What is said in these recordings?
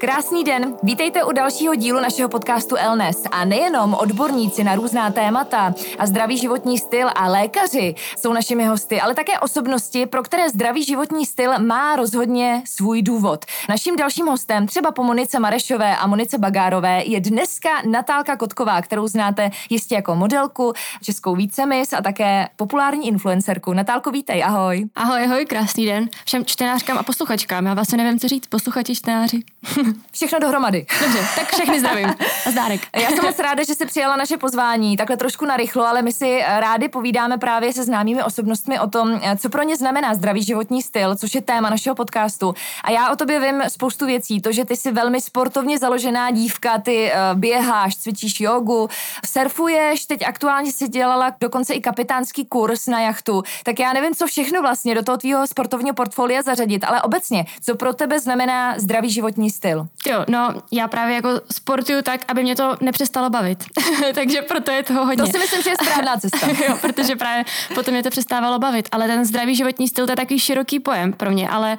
Krásný den, vítejte u dalšího dílu našeho podcastu Elnes. A nejenom odborníci na různá témata a zdravý životní styl a lékaři jsou našimi hosty, ale také osobnosti, pro které zdravý životní styl má rozhodně svůj důvod. Naším dalším hostem, třeba po Monice Marešové a Monice Bagárové, je dneska Natálka Kotková, kterou znáte jistě jako modelku, českou vícemis a také populární influencerku. Natálko, vítej, ahoj. Ahoj, ahoj, krásný den všem čtenářkám a posluchačkám. Já vlastně nevím, co říct, posluchači, čtenáři. Všechno dohromady. Dobře, tak všechny zdravím. A zdárek. Já jsem moc ráda, že jsi přijala naše pozvání, takhle trošku narychlo, ale my si rádi povídáme právě se známými osobnostmi o tom, co pro ně znamená zdravý životní styl, což je téma našeho podcastu. A já o tobě vím spoustu věcí. To, že ty jsi velmi sportovně založená dívka, ty eh, běháš, cvičíš jogu, surfuješ, teď aktuálně si dělala dokonce i kapitánský kurz na jachtu. Tak já nevím, co všechno vlastně do toho tvýho sportovního portfolia zařadit, ale obecně, co pro tebe znamená zdravý životní styl? Styl? Jo, no já právě jako sportuju tak, aby mě to nepřestalo bavit. Takže proto je toho hodně. To si myslím, že je správná cesta. jo, protože právě potom mě to přestávalo bavit. Ale ten zdravý životní styl to je takový široký pojem pro mě, ale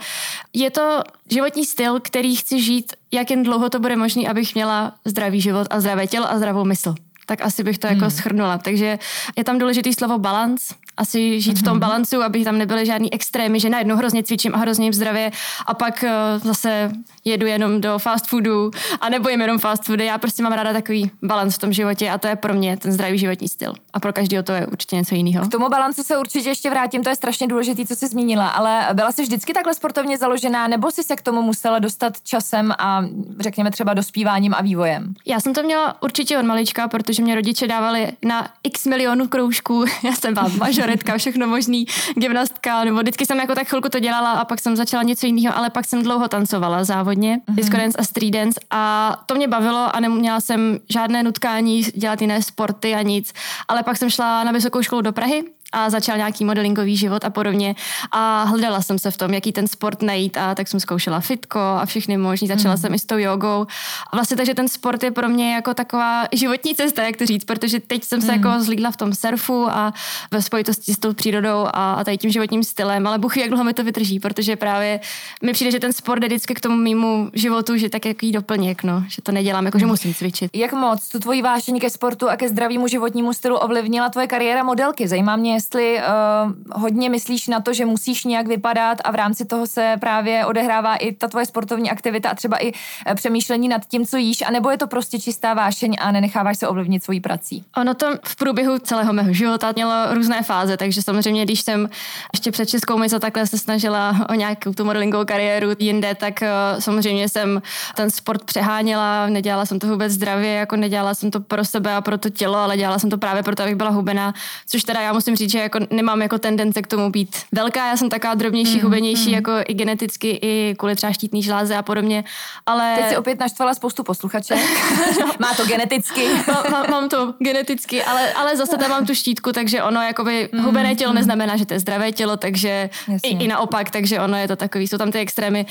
je to životní styl, který chci žít, jak jen dlouho to bude možné, abych měla zdravý život a zdravé tělo a zdravou mysl tak asi bych to jako hmm. schrnula. Takže je tam důležitý slovo balans, asi žít mm-hmm. v tom mhm. balancu, aby tam nebyly žádný extrémy, že najednou hrozně cvičím a hrozně jim zdravě a pak uh, zase jedu jenom do fast foodu a nebo jim jenom fast foody. Já prostě mám ráda takový balans v tom životě a to je pro mě ten zdravý životní styl. A pro každého to je určitě něco jiného. K tomu balancu se určitě ještě vrátím, to je strašně důležité, co jsi zmínila, ale byla jsi vždycky takhle sportovně založená, nebo jsi se k tomu musela dostat časem a řekněme třeba dospíváním a vývojem? Já jsem to měla určitě od malička, protože mě rodiče dávali na x milionů kroužků. Já jsem mažor baretka, všechno možný, gymnastka, nebo vždycky jsem jako tak chvilku to dělala a pak jsem začala něco jiného, ale pak jsem dlouho tancovala závodně, mm-hmm. disco dance a street dance a to mě bavilo a neměla jsem žádné nutkání dělat jiné sporty a nic, ale pak jsem šla na vysokou školu do Prahy a začal nějaký modelingový život a podobně. A hledala jsem se v tom, jaký ten sport najít a tak jsem zkoušela fitko a všechny možný. Začala mm. jsem i s tou jogou. A vlastně takže ten sport je pro mě jako taková životní cesta, jak to říct, protože teď jsem se mm. jako zlídla v tom surfu a ve spojitosti s tou přírodou a, a tady tím životním stylem, ale buchy, jak dlouho mi to vydrží, protože právě mi přijde, že ten sport je vždycky k tomu mýmu životu, že tak jaký doplněk, no, že to nedělám, jako že mm. musím cvičit. Jak moc tu tvoji vášení ke sportu a ke zdravému životnímu stylu ovlivnila tvoje kariéra modelky? Zajímá mě, jestli uh, hodně myslíš na to, že musíš nějak vypadat a v rámci toho se právě odehrává i ta tvoje sportovní aktivita a třeba i uh, přemýšlení nad tím, co jíš, anebo je to prostě čistá vášeň a nenecháváš se ovlivnit svojí prací? Ono to v průběhu celého mého života mělo různé fáze, takže samozřejmě, když jsem ještě před Českou myc a takhle se snažila o nějakou tu modelingovou kariéru jinde, tak uh, samozřejmě jsem ten sport přeháněla, nedělala jsem to vůbec zdravě, jako nedělala jsem to pro sebe a pro to tělo, ale dělala jsem to právě proto, abych byla hubená, což teda já musím říct, že jako nemám jako tendence k tomu být velká, já jsem taková drobnější, mm, hubenější, mm. jako i geneticky, i kvůli třeba štítný žláze a podobně, ale... Teď si opět naštvala spoustu posluchačů. Má to geneticky. mám, mám, mám to geneticky, ale, ale zase tam mám tu štítku, takže ono jakoby mm, hubené tělo mm. neznamená, že to je zdravé tělo, takže i, i, naopak, takže ono je to takový, jsou tam ty extrémy.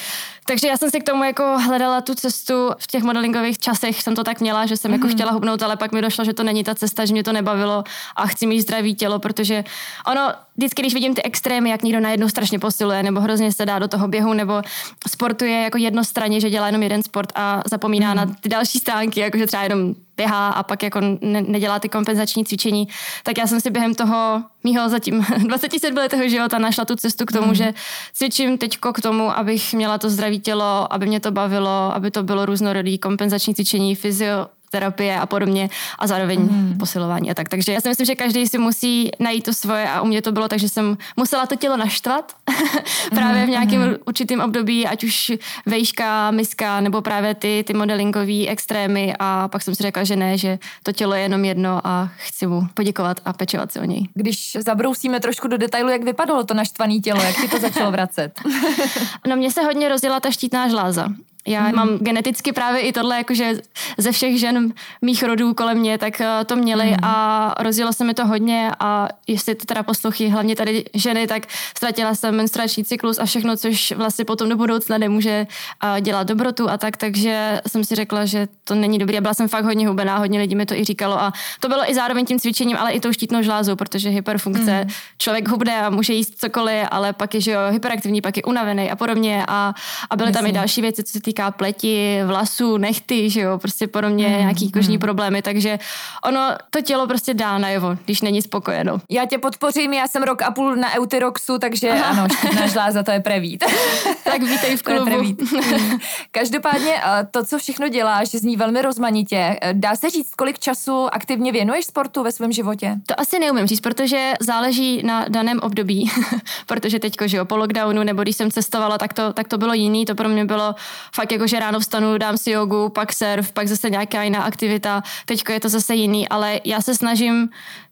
Takže já jsem si k tomu jako hledala tu cestu v těch modelingových časech, jsem to tak měla, že jsem mm. jako mhm. chtěla hubnout, ale pak mi došlo, že to není ta cesta, že mě to nebavilo a chci mít zdravý tělo, protože ono, vždycky, když vidím ty extrémy, jak někdo najednou strašně posiluje, nebo hrozně se dá do toho běhu, nebo sportuje jako jednostranně, že dělá jenom jeden sport a zapomíná mm. na ty další stánky, jakože třeba jenom běhá a pak jako ne, nedělá ty kompenzační cvičení, tak já jsem si během toho mýho zatím 27 letého života našla tu cestu k tomu, mm. že cvičím teďko k tomu, abych měla to zdravé tělo, aby mě to bavilo, aby to bylo různorodý kompenzační cvičení, fyzio, terapie a podobně a zároveň mm. posilování a tak. Takže já si myslím, že každý si musí najít to svoje a u mě to bylo tak, že jsem musela to tělo naštvat právě v nějakém mm. určitém období, ať už vejška, miska nebo právě ty, ty modelingové extrémy a pak jsem si řekla, že ne, že to tělo je jenom jedno a chci mu poděkovat a pečovat si o něj. Když zabrousíme trošku do detailu, jak vypadalo to naštvané tělo, jak ti to začalo vracet? no mně se hodně rozděla ta štítná žláza Já mm. mám geneticky právě i tohle, jakože ze všech žen mých rodů kolem mě, tak eh, to měli mm. a rozjelo se mi to hodně a jestli to teda poslouchy hlavně tady ženy, tak ztratila jsem menstruační cyklus a všechno, což vlastně potom do budoucna nemůže eh, dělat dobrotu a tak, takže jsem si řekla, že to není dobrý a byla jsem fakt hodně hubená, hodně lidí mi to i říkalo a to bylo i zároveň tím cvičením, ale i tou štítnou žlázou, protože hyperfunkce, mm. člověk hubne a může jíst cokoliv, ale pak je že jo, hyperaktivní, pak je unavený a podobně a, a byly Jasně. tam i další věci, co se týká pleti, vlasů, nechty, že jo, prostě podobně mm. nějaký kožní mm. problémy, takže ono to tělo prostě dá najevo, když není spokojeno. Já tě podpořím, já jsem rok a půl na Eutiroxu, takže Aha. ano, štítná žláza to je prevít. tak vítej v klubu. Každopádně eh, to, co všechno děláš, zní velmi rozmanitě. Eh, dá se říct, kolik času aktivně věnuješ sportu ve svém životě? To asi neumím říct, protože záleží na daném období, protože teďko, že jo, po lockdownu, nebo když jsem cestovala, tak to, tak to bylo jiný, to pro mě bylo fakt jako, že ráno vstanu, dám si jogu, pak surf, pak zase nějaká jiná aktivita, teďko je to zase jiný, ale já se snažím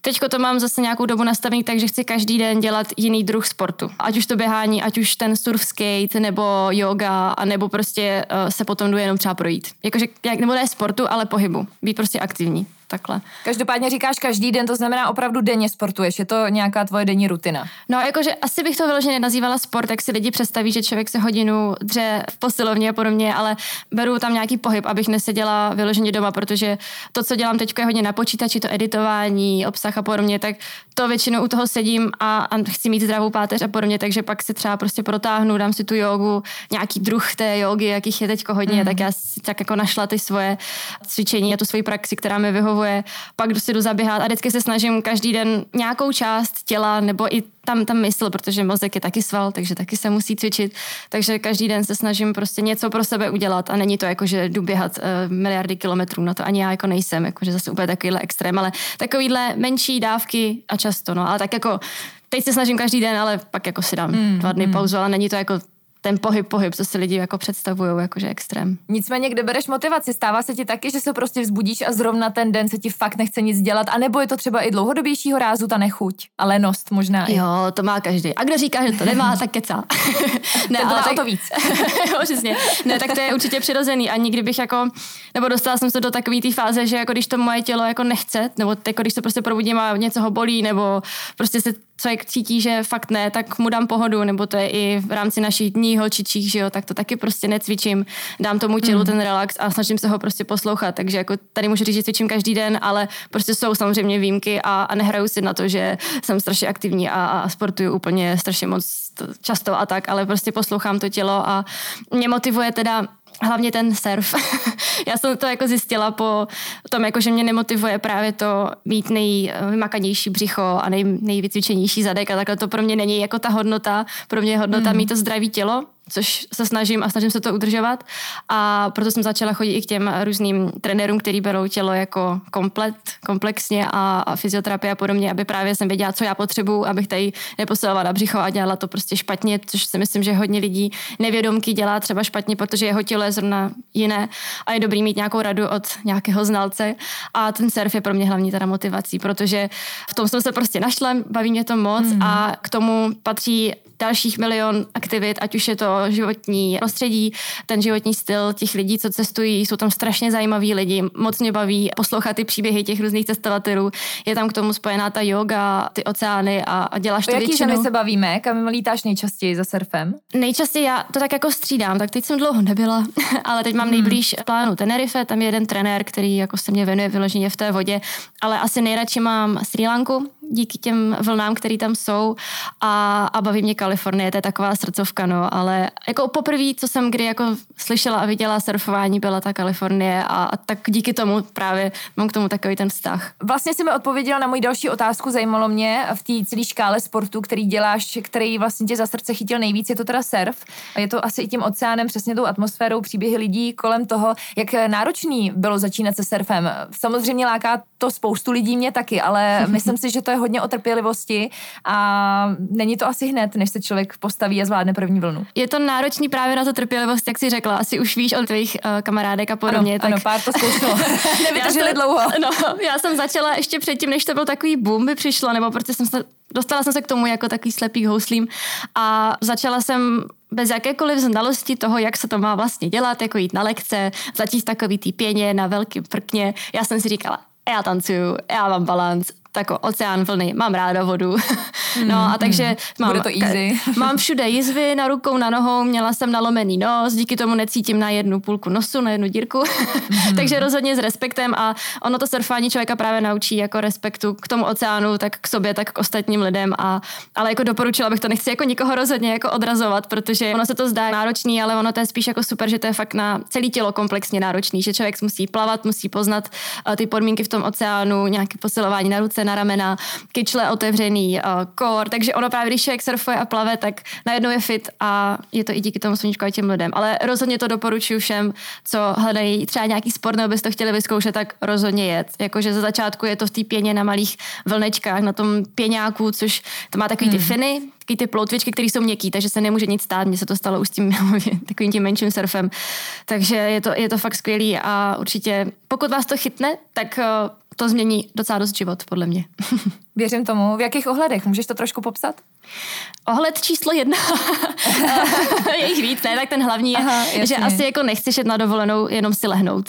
Teďko to mám zase nějakou dobu nastavený, takže chci každý den dělat jiný druh sportu. Ať už to běhání, ať už ten surf skate, nebo yoga, a nebo prostě uh, se potom jdu jenom třeba projít. Jakože, jak, nebo ne sportu, ale pohybu. Být prostě aktivní takhle. Každopádně říkáš každý den, to znamená opravdu denně sportuješ, je to nějaká tvoje denní rutina? No, jakože asi bych to vyloženě nenazývala sport, tak si lidi představí, že člověk se hodinu dře v posilovně a podobně, ale beru tam nějaký pohyb, abych neseděla vyloženě doma, protože to, co dělám teď, je hodně na počítači, to editování, obsah a podobně, tak to většinou u toho sedím a, a chci mít zdravou páteř a podobně, takže pak si třeba prostě protáhnu, dám si tu jogu, nějaký druh té jogy, jakých je teď hodně, mm. tak já si tak jako našla ty svoje cvičení a tu svoji praxi, která mi vyhovuje vyhovuje, pak si jdu zaběhat a vždycky se snažím každý den nějakou část těla nebo i tam, tam mysl, protože mozek je taky sval, takže taky se musí cvičit, takže každý den se snažím prostě něco pro sebe udělat a není to jako, že jdu běhat uh, miliardy kilometrů, na to ani já jako nejsem, jakože zase úplně takovýhle extrém, ale takovýhle menší dávky a často, no, ale tak jako teď se snažím každý den, ale pak jako si dám mm, dva dny mm. pauzu, ale není to jako ten pohyb, pohyb, co si lidi jako představují, jakože extrém. Nicméně, kde bereš motivaci? Stává se ti taky, že se prostě vzbudíš a zrovna ten den se ti fakt nechce nic dělat, anebo je to třeba i dlouhodobějšího rázu ta nechuť a lenost možná. Jo, to má každý. A kdo říká, že to nemá, tak kecá. ne, ale tak... to víc. jo, přesně. Ne, tak to je určitě přirozený a nikdy bych jako, nebo dostala jsem se do takové té fáze, že jako když to moje tělo jako nechce, nebo jako když se prostě probudím a něco ho bolí, nebo prostě se člověk cítí, že fakt ne, tak mu dám pohodu, nebo to je i v rámci našich dní holčičích, že jo, tak to taky prostě necvičím, dám tomu tělu mm. ten relax a snažím se ho prostě poslouchat, takže jako tady můžu říct, že cvičím každý den, ale prostě jsou samozřejmě výjimky a, a nehraju si na to, že jsem strašně aktivní a, a sportuju úplně strašně moc často a tak, ale prostě poslouchám to tělo a mě motivuje teda hlavně ten surf. Já jsem to jako zjistila po tom, jako že mě nemotivuje právě to mít nejvymakanější břicho a nej, nejvycvičenější zadek a takhle to pro mě není jako ta hodnota. Pro mě je hodnota mm. mít to zdravé tělo což se snažím a snažím se to udržovat. A proto jsem začala chodit i k těm různým trenérům, který berou tělo jako komplet, komplexně a, a fyzioterapie a podobně, aby právě jsem věděla, co já potřebuju, abych tady neposilovala na břicho a dělala to prostě špatně, což si myslím, že hodně lidí nevědomky dělá třeba špatně, protože jeho tělo je zrovna jiné a je dobrý mít nějakou radu od nějakého znalce. A ten surf je pro mě hlavní teda motivací, protože v tom jsem se prostě našla, baví mě to moc mm. a k tomu patří dalších milion aktivit, ať už je to životní prostředí, ten životní styl těch lidí, co cestují, jsou tam strašně zajímaví lidi, moc mě baví poslouchat ty příběhy těch různých cestovatelů, je tam k tomu spojená ta yoga, ty oceány a, a děláš to jaký většinou. zemi se bavíme? Kam lítáš nejčastěji za surfem? Nejčastěji já to tak jako střídám, tak teď jsem dlouho nebyla, ale teď mám hmm. nejblíž plánu Tenerife, tam je jeden trenér, který jako se mě věnuje vyloženě v té vodě, ale asi nejradši mám Sri Lanku, díky těm vlnám, které tam jsou a, a baví mě Kalifornie, to je taková srdcovka, no, ale jako poprvé, co jsem kdy jako slyšela a viděla surfování, byla ta Kalifornie a, a tak díky tomu právě mám k tomu takový ten vztah. Vlastně si mi odpověděla na moji další otázku, zajímalo mě v té celé škále sportu, který děláš, který vlastně tě za srdce chytil nejvíc, je to teda surf a je to asi i tím oceánem, přesně tou atmosférou, příběhy lidí kolem toho, jak náročný bylo začínat se surfem. Samozřejmě láká to spoustu lidí, mě taky, ale myslím si, že to je hodně o trpělivosti a není to asi hned, než se člověk postaví a zvládne první vlnu. Je to náročný právě na to trpělivost, jak jsi řekla, asi už víš od tvých uh, kamarádek a podobně. Ano, tak... ano pár to zkoušelo. Nevydrželi dlouho. No, já jsem začala ještě předtím, než to byl takový boom, by přišlo, nebo protože jsem se dostala jsem se k tomu jako takový slepý houslím a začala jsem bez jakékoliv znalosti toho, jak se to má vlastně dělat, jako jít na lekce, začít takový tý pěně na velkým prkně. Já jsem si říkala, já tancuju, já mám balans, jako oceán vlny, mám ráda vodu. no a takže mm, mám, Bude to easy. mám všude jizvy na rukou, na nohou, měla jsem nalomený nos, díky tomu necítím na jednu půlku nosu, na jednu dírku. mm. takže rozhodně s respektem a ono to surfání člověka právě naučí jako respektu k tomu oceánu, tak k sobě, tak k ostatním lidem. A, ale jako doporučila bych to, nechci jako nikoho rozhodně jako odrazovat, protože ono se to zdá náročný, ale ono to je spíš jako super, že to je fakt na celé tělo komplexně náročný, že člověk musí plavat, musí poznat uh, ty podmínky v tom oceánu, nějaké posilování na ruce, na ramena, kyčle otevřený, uh, kor, takže ono právě, když člověk surfuje a plave, tak najednou je fit a je to i díky tomu sluníčku a těm lidem. Ale rozhodně to doporučuji všem, co hledají třeba nějaký sport nebo byste to chtěli vyzkoušet, tak rozhodně jet. Jakože za začátku je to v té pěně na malých vlnečkách, na tom pěňáku, což to má takový ty hmm. finy, takový ty ploutvičky, které jsou měkký, takže se nemůže nic stát. Mně se to stalo už s tím takovým tím menším surfem. Takže je to, je to fakt skvělý a určitě, pokud vás to chytne, tak eh, to změní docela dost život, podle mě. Věřím tomu. V jakých ohledech? Můžeš to trošku popsat? Ohled číslo jedna. je jich víc, ne? Tak ten hlavní je, Aha, že asi jako nechceš jet na dovolenou, jenom si lehnout.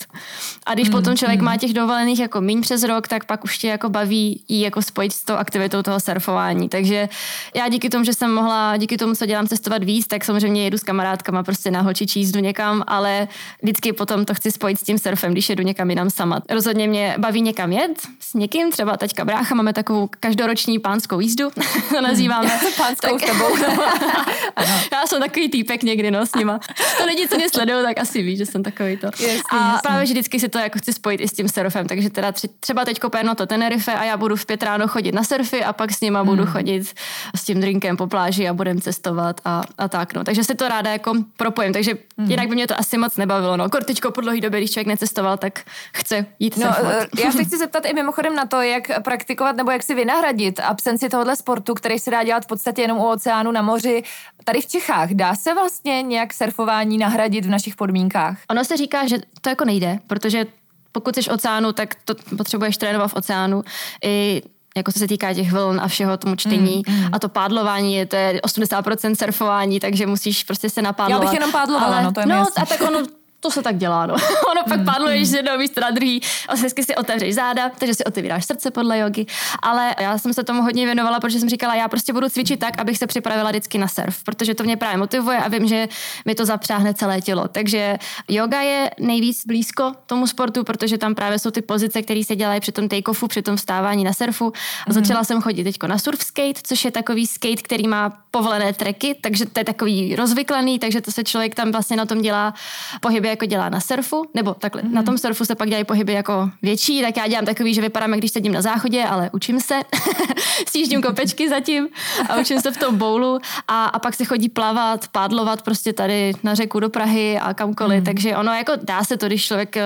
A když mm, potom člověk mm. má těch dovolených jako míň přes rok, tak pak už tě jako baví jí jako spojit s tou aktivitou toho surfování. Takže já díky tomu, že jsem mohla, díky tomu, co dělám cestovat víc, tak samozřejmě jedu s kamarádkama prostě na holčičí jízdu někam, ale vždycky potom to chci spojit s tím surfem, když jedu někam jinam sama. Rozhodně mě baví někam jet s někým, třeba teďka brácha, máme takovou každoroční pánskou jízdu, to nazýváme. pánskou tak, tebou. já jsem takový týpek někdy, no, s nima. To lidi, co mě sledují, tak asi ví, že jsem takový to. Jasný, a jasný. právě, že vždycky si to jako chci spojit i s tím surfem, takže teda třeba teď kopéno to Tenerife a já budu v pět ráno chodit na surfy a pak s nima hmm. budu chodit s tím drinkem po pláži a budem cestovat a, a tak, no. Takže si to ráda jako propojím, takže hmm. jinak by mě to asi moc nebavilo, no. Kortičko po dlouhý době, když člověk necestoval, tak chce jít no, surfovat. Já se chci zeptat i mimochodem na to, jak praktikovat nebo jak si vynahradit absenci tohohle sportu, který se dá dělat v podstatě jenom u oceánu na moři. Tady v Čechách dá se vlastně nějak surfování nahradit v našich podmínkách? Ono se říká, že to jako nejde, protože pokud jsi oceánu, tak to potřebuješ trénovat v oceánu. I jako se týká těch vln a všeho tomu čtení. Mm, mm. A to pádlování je, to je 80% surfování, takže musíš prostě se napádlovat. Já bych jenom pádlovala, ale, no to je No a tak ono to se tak dělá, no. ono pak mm, padluješ z jednoho místa na druhý, a hezky si otevřeš záda, takže si otevíráš srdce podle jogy. Ale já jsem se tomu hodně věnovala, protože jsem říkala, já prostě budu cvičit tak, abych se připravila vždycky na surf, protože to mě právě motivuje a vím, že mi to zapřáhne celé tělo. Takže yoga je nejvíc blízko tomu sportu, protože tam právě jsou ty pozice, které se dělají při tom take-offu, při tom vstávání na surfu. A začala mm. jsem chodit teď na surf skate, což je takový skate, který má povolené treky, takže to je takový rozvyklaný, takže to se člověk tam vlastně na tom dělá pohyby jako dělá na surfu, nebo takhle, mm-hmm. na tom surfu se pak dělají pohyby jako větší, tak já dělám takový, že vypadáme, když sedím na záchodě, ale učím se, sjíždím kopečky zatím a učím se v tom boulu a, a pak se chodí plavat, pádlovat prostě tady na řeku do Prahy a kamkoliv, mm. takže ono jako dá se to, když člověk eh,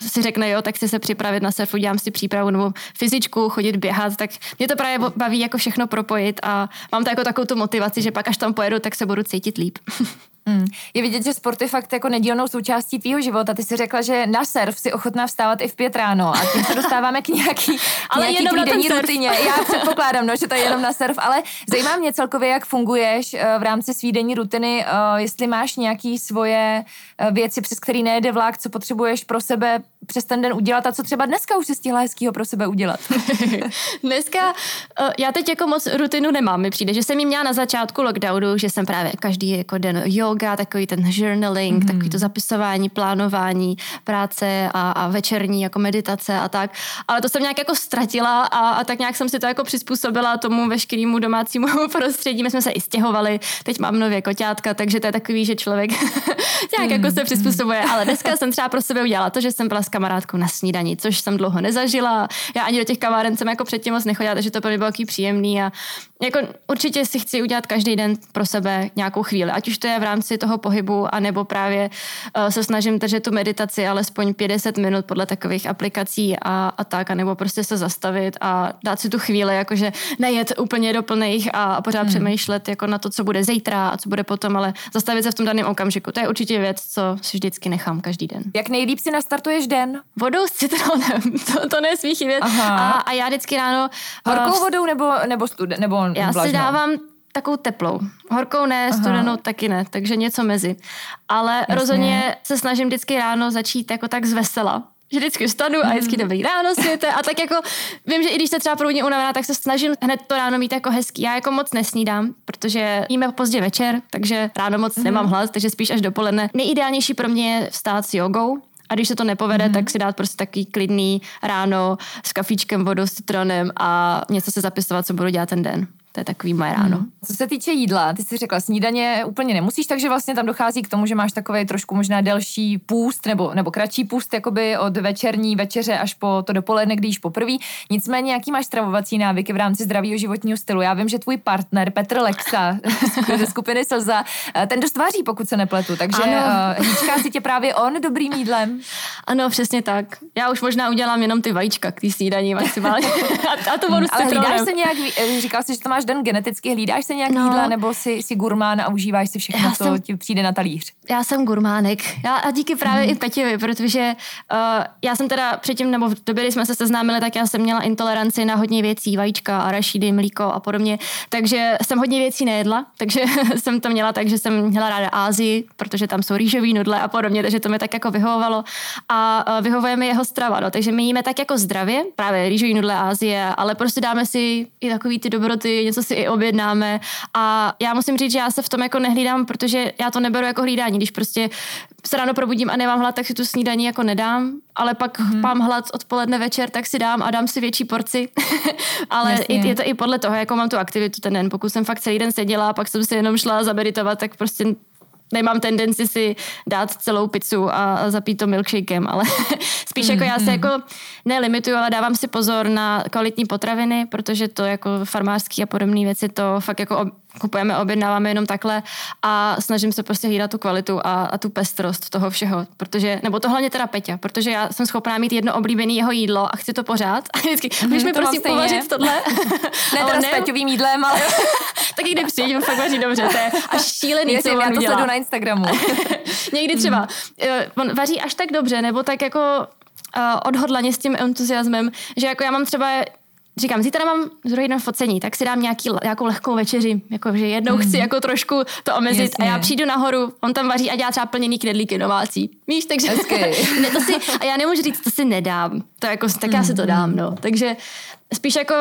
si řekne, jo, tak chci se připravit na surfu, dělám si přípravu nebo fyzičku, chodit běhat, tak mě to právě baví jako všechno propojit a mám to jako takovou tu motivaci, že pak až tam pojedu, tak se budu cítit líp. Mm. Je vidět, že sport je fakt jako nedílnou součástí tvýho života. Ty jsi řekla, že na surf si ochotná vstávat i v pět ráno a tím se dostáváme k nějaký, ale nějaký jenom týdenní rutině. Já předpokládám, no, že to je jenom na surf, ale zajímá mě celkově, jak funguješ eh, v rámci svý denní rutiny, eh, jestli máš nějaký svoje eh, věci, přes který nejede vlak, co potřebuješ pro sebe přes ten den udělat a co třeba dneska už si stihla hezkýho pro sebe udělat. dneska, já teď jako moc rutinu nemám, mi přijde, že jsem ji měla na začátku lockdownu, že jsem právě každý jako den yoga, takový ten journaling, mm. takový to zapisování, plánování, práce a, a večerní jako meditace a tak. Ale to jsem nějak jako ztratila a, a tak nějak jsem si to jako přizpůsobila tomu veškerému domácímu prostředí. My jsme se i stěhovali, teď mám nově koťátka, takže to je takový, že člověk nějak mm. jako se přizpůsobuje. Ale dneska jsem třeba pro sebe udělala to, že jsem byla kamarádkou na snídani, což jsem dlouho nezažila. Já ani do těch kaváren jsem jako předtím moc nechodila, takže to pro mě bylo příjemný a jako určitě si chci udělat každý den pro sebe nějakou chvíli, ať už to je v rámci rámci toho pohybu, anebo právě uh, se snažím držet tu meditaci alespoň 50 minut podle takových aplikací a, a tak, anebo prostě se zastavit a dát si tu chvíli, jakože nejet úplně do plných a, a pořád hmm. přemýšlet jako na to, co bude zítra a co bude potom, ale zastavit se v tom daném okamžiku. To je určitě věc, co si vždycky nechám každý den. Jak nejlíp si nastartuješ den? Vodou s citronem, to, to nesmí chybět. A, a já vždycky ráno... Horkou uh, vodou nebo, nebo, stude, nebo Já vlažnou? si dávám takovou teplou. Horkou ne, studenou Aha. taky ne, takže něco mezi. Ale Jasně. rozhodně se snažím vždycky ráno začít jako tak zvesela že vždycky vstanu a vždycky dobrý ráno světe a tak jako vím, že i když se třeba probudím unavená, tak se snažím hned to ráno mít jako hezký. Já jako moc nesnídám, protože jíme pozdě večer, takže ráno moc mm-hmm. nemám hlad, takže spíš až dopoledne. Nejideálnější pro mě je vstát s jogou, a když se to nepovede, mm-hmm. tak si dát prostě takový klidný ráno s kafíčkem, vodou, s citronem a něco se zapisovat, co budu dělat ten den. To je takový moje ráno. Hmm. Co se týče jídla, ty jsi řekla, snídaně úplně nemusíš, takže vlastně tam dochází k tomu, že máš takový trošku možná delší půst nebo, nebo kratší půst, jakoby od večerní večeře až po to dopoledne, když poprvé. Nicméně, jaký máš stravovací návyky v rámci zdravého životního stylu? Já vím, že tvůj partner Petr Lexa ze skupiny Slza, eh, ten dost váří, pokud se nepletu, takže uh, si tě právě on dobrým jídlem. Ano, přesně tak. Já už možná udělám jenom ty vajíčka k té snídaní maximálně. a, a to vodu Ale se nějak, eh, říkal jsi, že to máš máš den geneticky, hlídáš se nějak no. jídla, nebo jsi, jsi gurmán a užíváš si všechno, já co jsem, ti přijde na talíř? Já jsem gurmánek. Já, a díky právě hmm. i Petěvi, protože uh, já jsem teda předtím, nebo v době, kdy jsme se seznámili, tak já jsem měla intoleranci na hodně věcí, vajíčka, arašidy, mlíko a podobně, takže jsem hodně věcí nejedla, takže jsem to měla tak, že jsem měla ráda Ázii, protože tam jsou rýžový nudle a podobně, takže to mi tak jako vyhovovalo a uh, vyhovuje mi jeho strava, no, takže my jíme tak jako zdravě, právě rýžový nudle Ázie, ale prostě dáme si i takový ty dobroty, něco si i objednáme a já musím říct, že já se v tom jako nehlídám, protože já to neberu jako hlídání, když prostě se ráno probudím a nemám hlad, tak si tu snídaní jako nedám, ale pak hmm. mám hlad odpoledne večer, tak si dám a dám si větší porci. ale je, je to i podle toho, jako mám tu aktivitu ten den. Pokud jsem fakt celý den seděla a pak jsem si jenom šla zabeditovat, tak prostě nemám tendenci si dát celou pizzu a zapít to milkshakem, ale spíš jako já se mm-hmm. jako nelimituju, ale dávám si pozor na kvalitní potraviny, protože to jako farmářský a podobné věci to fakt jako kupujeme, objednáváme jenom takhle a snažím se prostě hlídat tu kvalitu a, a tu pestrost toho všeho, protože, nebo to hlavně teda Peťa, protože já jsem schopná mít jedno oblíbené jeho jídlo a chci to pořád a vždycky, můžeš mi prosím povařit tohle? ne teda ne, s Peťovým jídlem, ale... tak jde přijď, on fakt vaří dobře, to je až šílený, Jestli, co já to sledu na Instagramu. Někdy třeba, mm. on vaří až tak dobře, nebo tak jako uh, odhodlaně s tím entuziasmem, že jako já mám třeba říkám, zítra mám zrovna jeden focení, tak si dám nějaký, nějakou lehkou večeři, jakože jednou mm. chci jako trošku to omezit Jasně. a já přijdu nahoru, on tam vaří a dělá třeba plněný knedlíky domácí. Víš, takže ne, to si, a já nemůžu říct, to si nedám, to jako, tak já si to dám, no. Takže spíš jako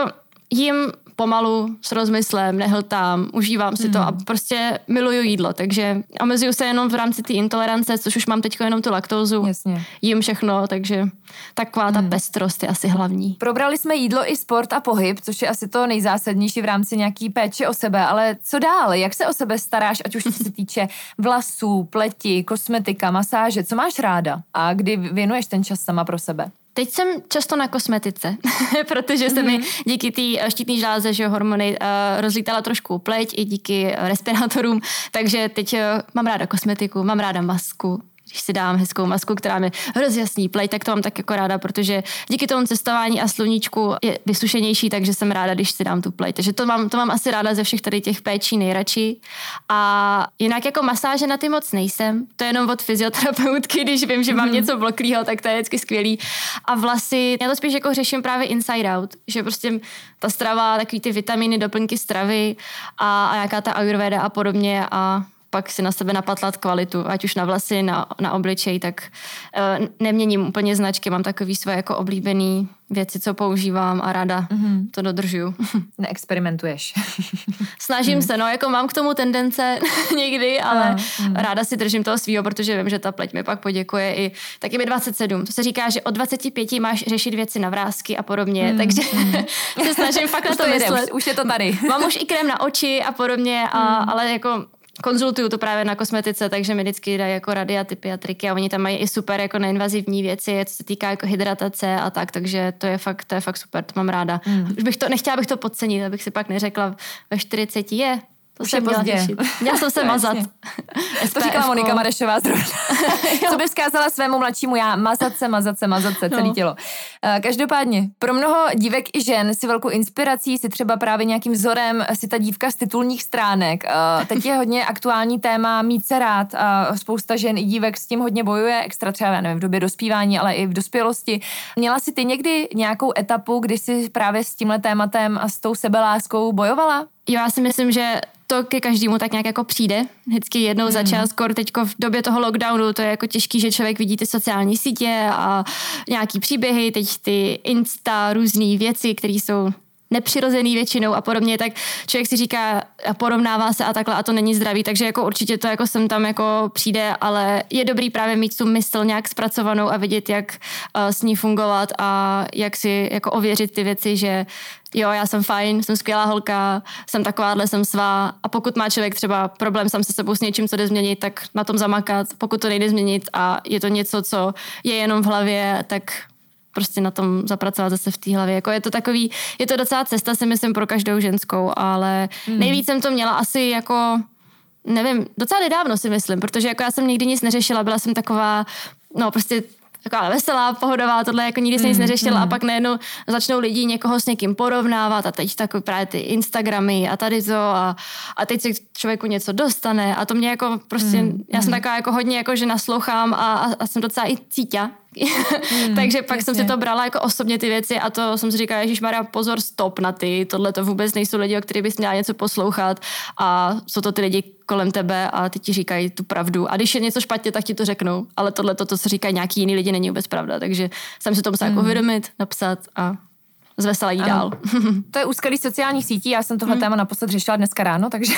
jim pomalu, s rozmyslem, nehltám, užívám si to a hmm. prostě miluju jídlo, takže omezuju se jenom v rámci té intolerance, což už mám teď jenom tu laktózu, Jasně. jím všechno, takže taková ta hmm. pestrost je asi hlavní. Probrali jsme jídlo i sport a pohyb, což je asi to nejzásadnější v rámci nějaký péče o sebe, ale co dál? Jak se o sebe staráš, ať už se týče vlasů, pleti, kosmetika, masáže, co máš ráda a kdy věnuješ ten čas sama pro sebe? Teď jsem často na kosmetice, protože se mm-hmm. mi mhm. díky té štítné žláze, že hormony uh, rozlítala trošku pleť i díky respirátorům, takže teď uh, mám ráda kosmetiku, mám ráda masku, když si dám hezkou masku, která mi rozjasní pleť, tak to mám tak jako ráda, protože díky tomu cestování a sluníčku je vysušenější, takže jsem ráda, když si dám tu pleť. Takže to mám, to mám asi ráda ze všech tady těch péčí nejradši. A jinak jako masáže na ty moc nejsem. To je jenom od fyzioterapeutky, když vím, že mám mm. něco bloklýho, tak to je vždycky skvělý. A vlasy, já to spíš jako řeším právě inside out, že prostě ta strava, takový ty vitamíny, doplňky stravy a, a jaká ta ayurveda a podobně a pak si na sebe napatlat kvalitu, ať už na vlasy, na, na obličej, tak uh, neměním úplně značky, mám takový své jako oblíbený věci, co používám a ráda mm-hmm. to dodržuju. Neexperimentuješ. Snažím mm. se, no, jako mám k tomu tendence někdy, ale mm. ráda si držím toho svýho, protože vím, že ta pleť mi pak poděkuje i taky mi 27. To se říká, že od 25 máš řešit věci na vrázky a podobně, mm. takže mm. se snažím fakt na to, to myslet. Už, už je to tady. mám už i krém na oči a podobně, a, mm. ale jako konzultuju to právě na kosmetice, takže mi vždycky dají jako rady a typy a triky a oni tam mají i super jako neinvazivní věci, co se týká jako hydratace a tak, takže to je fakt, to je fakt super, to mám ráda. Mm. Už bych to, nechtěla bych to podcenit, abych si pak neřekla ve 40 je, to Už jsem měla pozdě. Měla jsem se mazat. to říkala Monika Marešová zrovna. Co by vzkázala svému mladšímu já? Mazat se, mazat se, mazat se, celé no. tělo. Uh, každopádně, pro mnoho dívek i žen si velkou inspirací, si třeba právě nějakým vzorem, si ta dívka z titulních stránek. Uh, teď je hodně aktuální téma mít se rád. Spousta žen i dívek s tím hodně bojuje, extra třeba, nevím, v době dospívání, ale i v dospělosti. Měla si ty někdy nějakou etapu, kdy jsi právě s tímhle tématem a s tou sebeláskou bojovala? Jo, já si myslím, že to ke každému tak nějak jako přijde. Vždycky jednou mm. za čas, kor teďko v době toho lockdownu, to je jako těžký, že člověk vidí ty sociální sítě a nějaký příběhy, teď ty Insta, různé věci, které jsou nepřirozený většinou a podobně, tak člověk si říká, porovnává se a takhle a to není zdravý, takže jako určitě to jako sem tam jako přijde, ale je dobrý právě mít tu mysl nějak zpracovanou a vidět, jak uh, s ní fungovat a jak si jako ověřit ty věci, že jo, já jsem fajn, jsem skvělá holka, jsem takováhle, jsem svá. A pokud má člověk třeba problém sám se sebou s něčím, co jde změnit, tak na tom zamakat, pokud to nejde změnit a je to něco, co je jenom v hlavě, tak prostě na tom zapracovat zase v té hlavě. Jako je to takový, je to docela cesta si myslím pro každou ženskou, ale mm. nejvíc jsem to měla asi jako nevím, docela nedávno si myslím, protože jako já jsem nikdy nic neřešila, byla jsem taková, no prostě taková veselá, pohodová, tohle jako nikdy jsem nic mm, neřešila mm. a pak najednou začnou lidi někoho s někým porovnávat a teď takový právě ty Instagramy a tady to a, a teď se člověku něco dostane a to mě jako prostě, mm, já jsem mm. taková jako hodně jako, že naslouchám a, a, a jsem docela i cítě Hmm, Takže pak jasně. jsem si to brala jako osobně ty věci a to jsem si říkala, Ježíš Maria, pozor, stop na ty, tohle to vůbec nejsou lidi, o kterých bys měla něco poslouchat a jsou to ty lidi kolem tebe a ty ti říkají tu pravdu. A když je něco špatně, tak ti to řeknou, ale tohle to, co říkají nějaký jiný lidi, není vůbec pravda. Takže jsem si to musela hmm. uvědomit, napsat a zvesela jí dál. to je úskalí sociálních sítí, já jsem tohle hmm. téma naposled řešila dneska ráno, takže,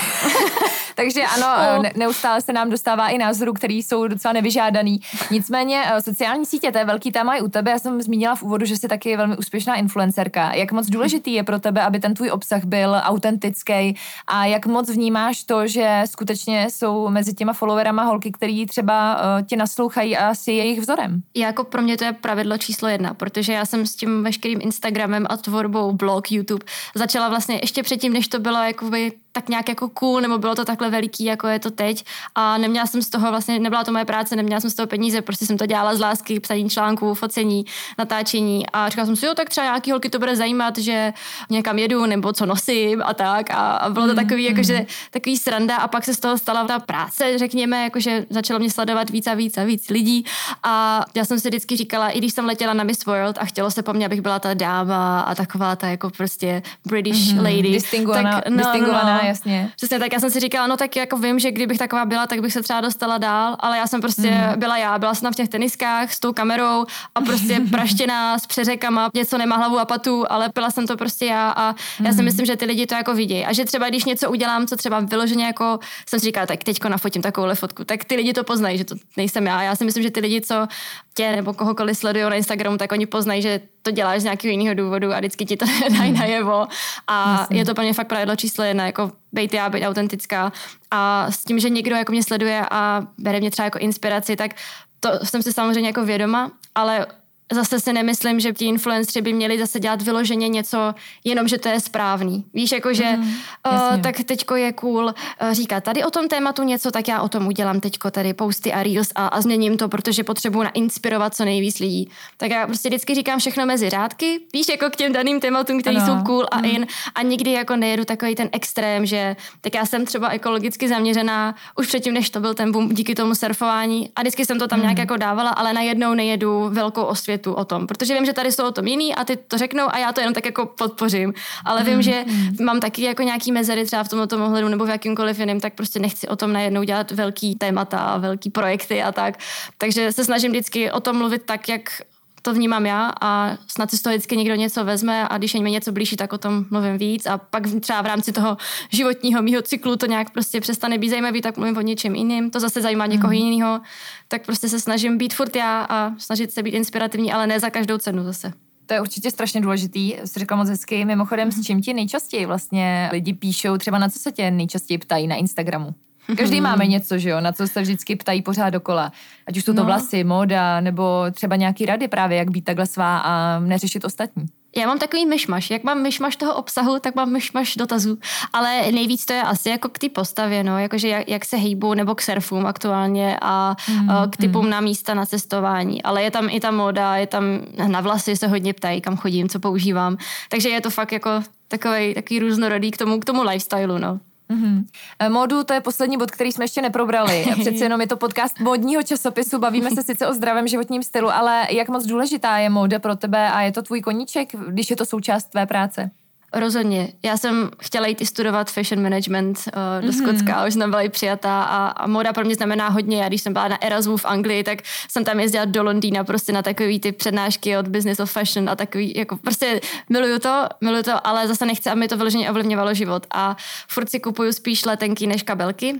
takže ano, ne, neustále se nám dostává i názorů, který jsou docela nevyžádaný. Nicméně eh, sociální sítě, to je velký téma i u tebe. Já jsem zmínila v úvodu, že jsi taky velmi úspěšná influencerka. Jak moc důležitý je pro tebe, aby ten tvůj obsah byl autentický a jak moc vnímáš to, že skutečně jsou mezi těma followerama holky, který třeba uh, tě naslouchají a si jejich vzorem? Jako pro mě to je pravidlo číslo jedna, protože já jsem s tím veškerým Instagramem a tvorbou blog, YouTube začala vlastně ještě předtím, než to bylo jakoby tak nějak jako cool, nebo bylo to takhle veliký, jako je to teď. A neměla jsem z toho vlastně, nebyla to moje práce, neměla jsem z toho peníze, prostě jsem to dělala z lásky, psaní článků, focení, natáčení. A říkala jsem si, jo, tak třeba nějaký holky to bude zajímat, že někam jedu, nebo co nosím a tak. A, a bylo to mm, takový, mm. jakože, takový sranda. A pak se z toho stala ta práce, řekněme, jakože začalo mě sledovat víc a víc a víc lidí. A já jsem si vždycky říkala, i když jsem letěla na Miss World a chtělo se po mně, abych byla ta dáma a taková ta jako prostě British mm-hmm. lady. Distingovaná, tak, no, distingovaná no, no jasně. Přesně tak, já jsem si říkala, no tak jako vím, že kdybych taková byla, tak bych se třeba dostala dál, ale já jsem prostě mm. byla já, byla jsem v těch teniskách s tou kamerou a prostě praštěná s přeřekama, něco nemá hlavu a patu, ale byla jsem to prostě já a já si mhm. myslím, že ty lidi to jako vidějí. A že třeba když něco udělám, co třeba vyloženě jako jsem si říkala, tak teďko nafotím takovouhle fotku, tak ty lidi to poznají, že to nejsem já. Já si myslím, že ty lidi, co tě nebo kohokoliv sledují na Instagramu, tak oni poznají, že to děláš z nějakého jiného důvodu a vždycky ti to dají mhm. najevo. A Jasně. je to pro mě fakt pravidlo číslo jedna, jako být já, být autentická. A s tím, že někdo jako mě sleduje a bere mě třeba jako inspiraci, tak to jsem si samozřejmě jako vědoma, ale zase si nemyslím, že ti influenceri by měli zase dělat vyloženě něco, jenom že to je správný. Víš, jako že mm, uh, tak teďko je cool uh, říkat tady o tom tématu něco, tak já o tom udělám teďko tady posty a reels a, a změním to, protože potřebuji nainspirovat co nejvíc lidí. Tak já prostě vždycky říkám všechno mezi řádky, víš, jako k těm daným tématům, které jsou cool a mm. in a nikdy jako nejedu takový ten extrém, že tak já jsem třeba ekologicky zaměřená už předtím, než to byl ten boom díky tomu surfování a vždycky jsem to tam mm. nějak jako dávala, ale najednou nejedu velkou osvětu světu o tom, protože vím, že tady jsou o tom jiný a ty to řeknou a já to jenom tak jako podpořím. Ale vím, mm. že mám taky jako nějaký mezery třeba v tomto ohledu nebo v jakýmkoliv jiném, tak prostě nechci o tom najednou dělat velký témata a velký projekty a tak. Takže se snažím vždycky o tom mluvit tak, jak to vnímám já a snad si z toho vždycky někdo něco vezme a když je mi něco blížší, tak o tom mluvím víc a pak třeba v rámci toho životního mýho cyklu to nějak prostě přestane být zajímavý, tak mluvím o něčem jiným, to zase zajímá někoho mm. jiného, tak prostě se snažím být furt já a snažit se být inspirativní, ale ne za každou cenu zase. To je určitě strašně důležitý, jsi řekla moc hezky. Mimochodem, s čím ti nejčastěji vlastně lidi píšou, třeba na co se tě nejčastěji ptají na Instagramu? Každý máme něco, že jo, na co se vždycky ptají pořád dokola. Ať už jsou to no. vlasy, móda, nebo třeba nějaký rady právě, jak být takhle svá a neřešit ostatní. Já mám takový myšmaš. Jak mám myšmaš toho obsahu, tak mám myšmaš dotazů. Ale nejvíc to je asi jako k té postavě, no. Jakože jak, jak se hejbu, nebo k surfům aktuálně a mm, k typům mm. na místa na cestování. Ale je tam i ta moda, je tam na vlasy se hodně ptají, kam chodím, co používám. Takže je to fakt jako takový, takový různorodý k tomu, k tomu lifestylu, no. Mm-hmm. Módu, to je poslední bod, který jsme ještě neprobrali. Přece jenom je to podcast modního časopisu, bavíme se sice o zdravém životním stylu, ale jak moc důležitá je móda pro tebe a je to tvůj koníček, když je to součást tvé práce? Rozhodně. Já jsem chtěla jít i studovat fashion management uh, do mm-hmm. Skotska, už jsem byla i přijatá a, a moda pro mě znamená hodně. Já když jsem byla na Erasmu v Anglii, tak jsem tam jezdila do Londýna prostě na takový ty přednášky od Business of Fashion a takový, jako prostě miluju to, miluju to, ale zase nechci, aby to vyloženě ovlivňovalo život a furt si kupuju spíš letenky než kabelky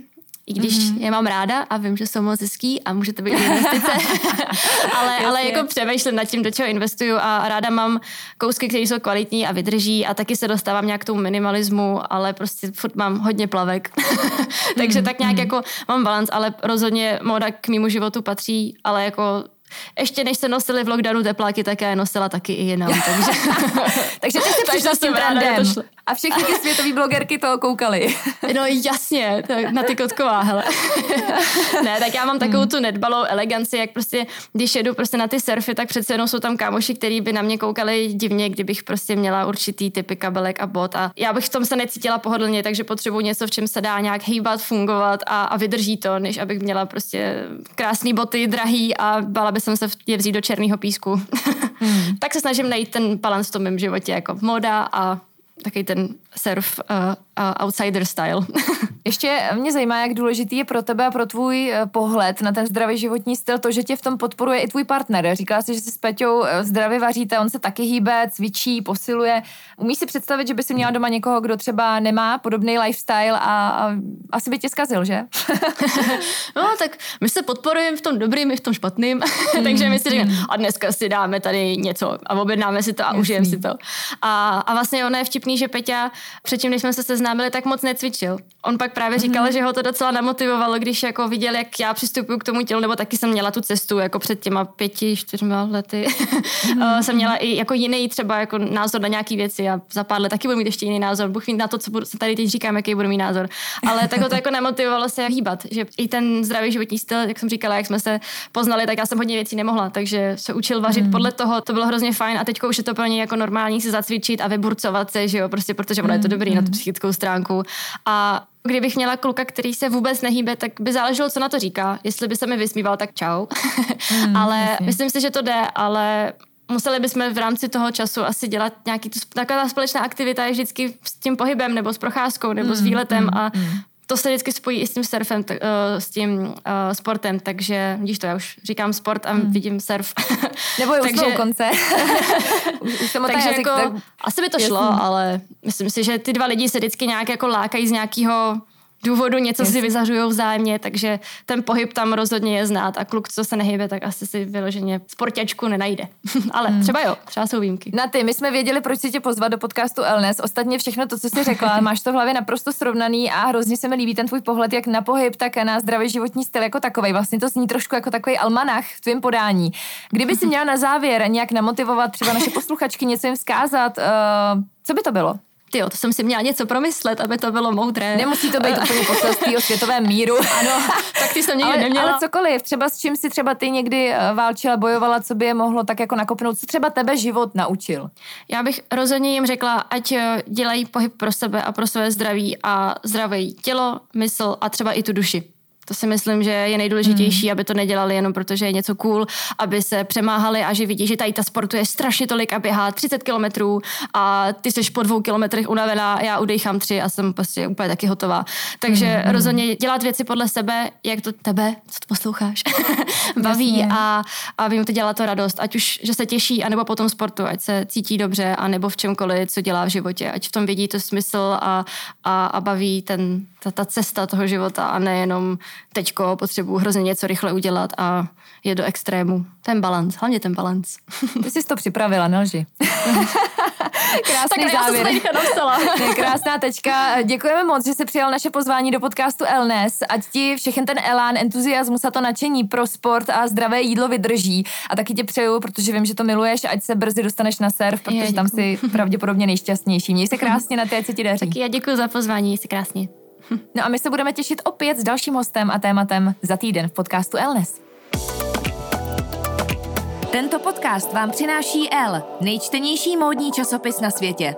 i když mm-hmm. je mám ráda a vím, že jsou moc hezký a může to být investice, ale, ale jako přemýšlím nad tím, do čeho investuju a ráda mám kousky, které jsou kvalitní a vydrží a taky se dostávám nějak k tomu minimalismu, ale prostě furt mám hodně plavek. Takže mm-hmm. tak nějak mm-hmm. jako mám balans, ale rozhodně moda k mýmu životu patří, ale jako ještě než se nosily v lockdownu tepláky, tak já je nosila taky i jinam. Takže, takže ty jsi přišla s tím trendem. A všechny ty světové blogerky to koukali. no jasně, na ty kotková, hele. ne, tak já mám takovou hmm. tu nedbalou eleganci, jak prostě, když jedu prostě na ty surfy, tak přece jenom jsou tam kámoši, který by na mě koukali divně, kdybych prostě měla určitý typy kabelek a bot a já bych v tom se necítila pohodlně, takže potřebuji něco, v čem se dá nějak hýbat, fungovat a, a vydrží to, než abych měla prostě krásné boty, drahý a bala by jsem se je vzít do černého písku. hmm. tak se snažím najít ten balans v tom mém životě, jako moda a takový ten surf uh, uh, outsider style. Ještě mě zajímá, jak důležitý je pro tebe a pro tvůj uh, pohled na ten zdravý životní styl to, že tě v tom podporuje i tvůj partner. Říkala jsi, že si s Peťou uh, zdravě vaříte, on se taky hýbe, cvičí, posiluje. Umíš si představit, že by si měla doma někoho, kdo třeba nemá podobný lifestyle a, a asi by tě zkazil, že? no, tak my se podporujeme v tom dobrým i v tom špatným, takže my si říkáme, mm. a dneska si dáme tady něco a objednáme si to a užijeme si to. A, a vlastně ono je vtipný, že Peťa předtím, než jsme se seznámili, tak moc necvičil. On pak právě říkal, mm-hmm. že ho to docela namotivovalo, když jako viděl, jak já přistupuji k tomu tělu, nebo taky jsem měla tu cestu jako před těma pěti, čtyřma lety. Mm-hmm. jsem měla i jako jiný třeba jako názor na nějaké věci a za pár let taky budu mít ještě jiný názor. Bůh na to, co budu, tady teď říkám, jaký budu mít názor. Ale tak ho to jako namotivovalo se hýbat, že i ten zdravý životní styl, jak jsem říkala, jak jsme se poznali, tak já jsem hodně věcí nemohla, takže se učil vařit mm-hmm. podle toho, to bylo hrozně fajn a teď už je to pro ně jako normální se zacvičit a vyburcovat se, že jo, prostě protože ono je to dobrý mm. na tu psychickou stránku. A kdybych měla kluka, který se vůbec nehýbe, tak by záleželo, co na to říká. Jestli by se mi vysmíval, tak čau. Mm, ale jasně. myslím si, že to jde, ale museli bychom v rámci toho času asi dělat nějaký, taková ta společná aktivita je vždycky s tím pohybem, nebo s procházkou, nebo mm, s výletem mm, a mm to se vždycky spojí i s tím surfem, t- uh, s tím uh, sportem, takže vidíš to, já už říkám sport a hmm. vidím surf. Nebo je takže, u konce. už, už takže jazyk, jako, tak... asi by to šlo, Jasný. ale myslím si, že ty dva lidi se vždycky nějak jako lákají z nějakého důvodu něco yes. si vyzařují vzájemně, takže ten pohyb tam rozhodně je znát a kluk, co se nehybe, tak asi si vyloženě sportěčku nenajde. Ale hmm. třeba jo, třeba jsou výjimky. Na ty, my jsme věděli, proč si tě pozvat do podcastu Elnes. Ostatně všechno to, co jsi řekla, máš to v hlavě naprosto srovnaný a hrozně se mi líbí ten tvůj pohled, jak na pohyb, tak na zdravý životní styl jako takový. Vlastně to zní trošku jako takový almanach v tvém podání. Kdyby si měla na závěr nějak namotivovat třeba naše posluchačky, něco jim vzkázat, uh, co by to bylo? Ty to jsem si měla něco promyslet, aby to bylo moudré. Nemusí to být úplně poselství o světovém míru. Ano, tak ty jsem někdy ale, neměla. Ale cokoliv, třeba s čím si třeba ty někdy eh, válčila, bojovala, co by je mohlo tak jako nakopnout, co třeba tebe život naučil? Já bych rozhodně jim řekla, ať eh, dělají pohyb pro sebe a pro své zdraví a zdravé tělo, mysl a třeba i tu duši. To si myslím, že je nejdůležitější, hmm. aby to nedělali jenom protože je něco cool, aby se přemáhali a že vidí, že tady ta sportuje strašně tolik a běhá 30 kilometrů a ty jsi po dvou kilometrech unavená, já udechám tři a jsem prostě úplně taky hotová. Takže hmm. rozhodně dělat věci podle sebe, jak to tebe, co to posloucháš, baví a, a vím to dělat to radost, ať už, že se těší, anebo po tom sportu, ať se cítí dobře, anebo v čemkoliv, co dělá v životě, ať v tom vidí to smysl a, a, a baví ten, ta, ta cesta toho života a nejenom teďko potřebuji hrozně něco rychle udělat a je do extrému. Ten balans, hlavně ten balans. Ty jsi to připravila, nelži. Krásný tak závěr. Já krásná tečka. Děkujeme moc, že jsi přijal naše pozvání do podcastu Elnes. Ať ti všechen ten elán, entuziasmus a to nadšení pro sport a zdravé jídlo vydrží. A taky tě přeju, protože vím, že to miluješ, ať se brzy dostaneš na surf, protože já, tam jsi pravděpodobně nejšťastnější. Měj se krásně na té, se ti daří. Taky já děkuji za pozvání, jsi krásně. No a my se budeme těšit opět s dalším hostem a tématem za týden v podcastu Elnes. Tento podcast vám přináší L, nejčtenější módní časopis na světě.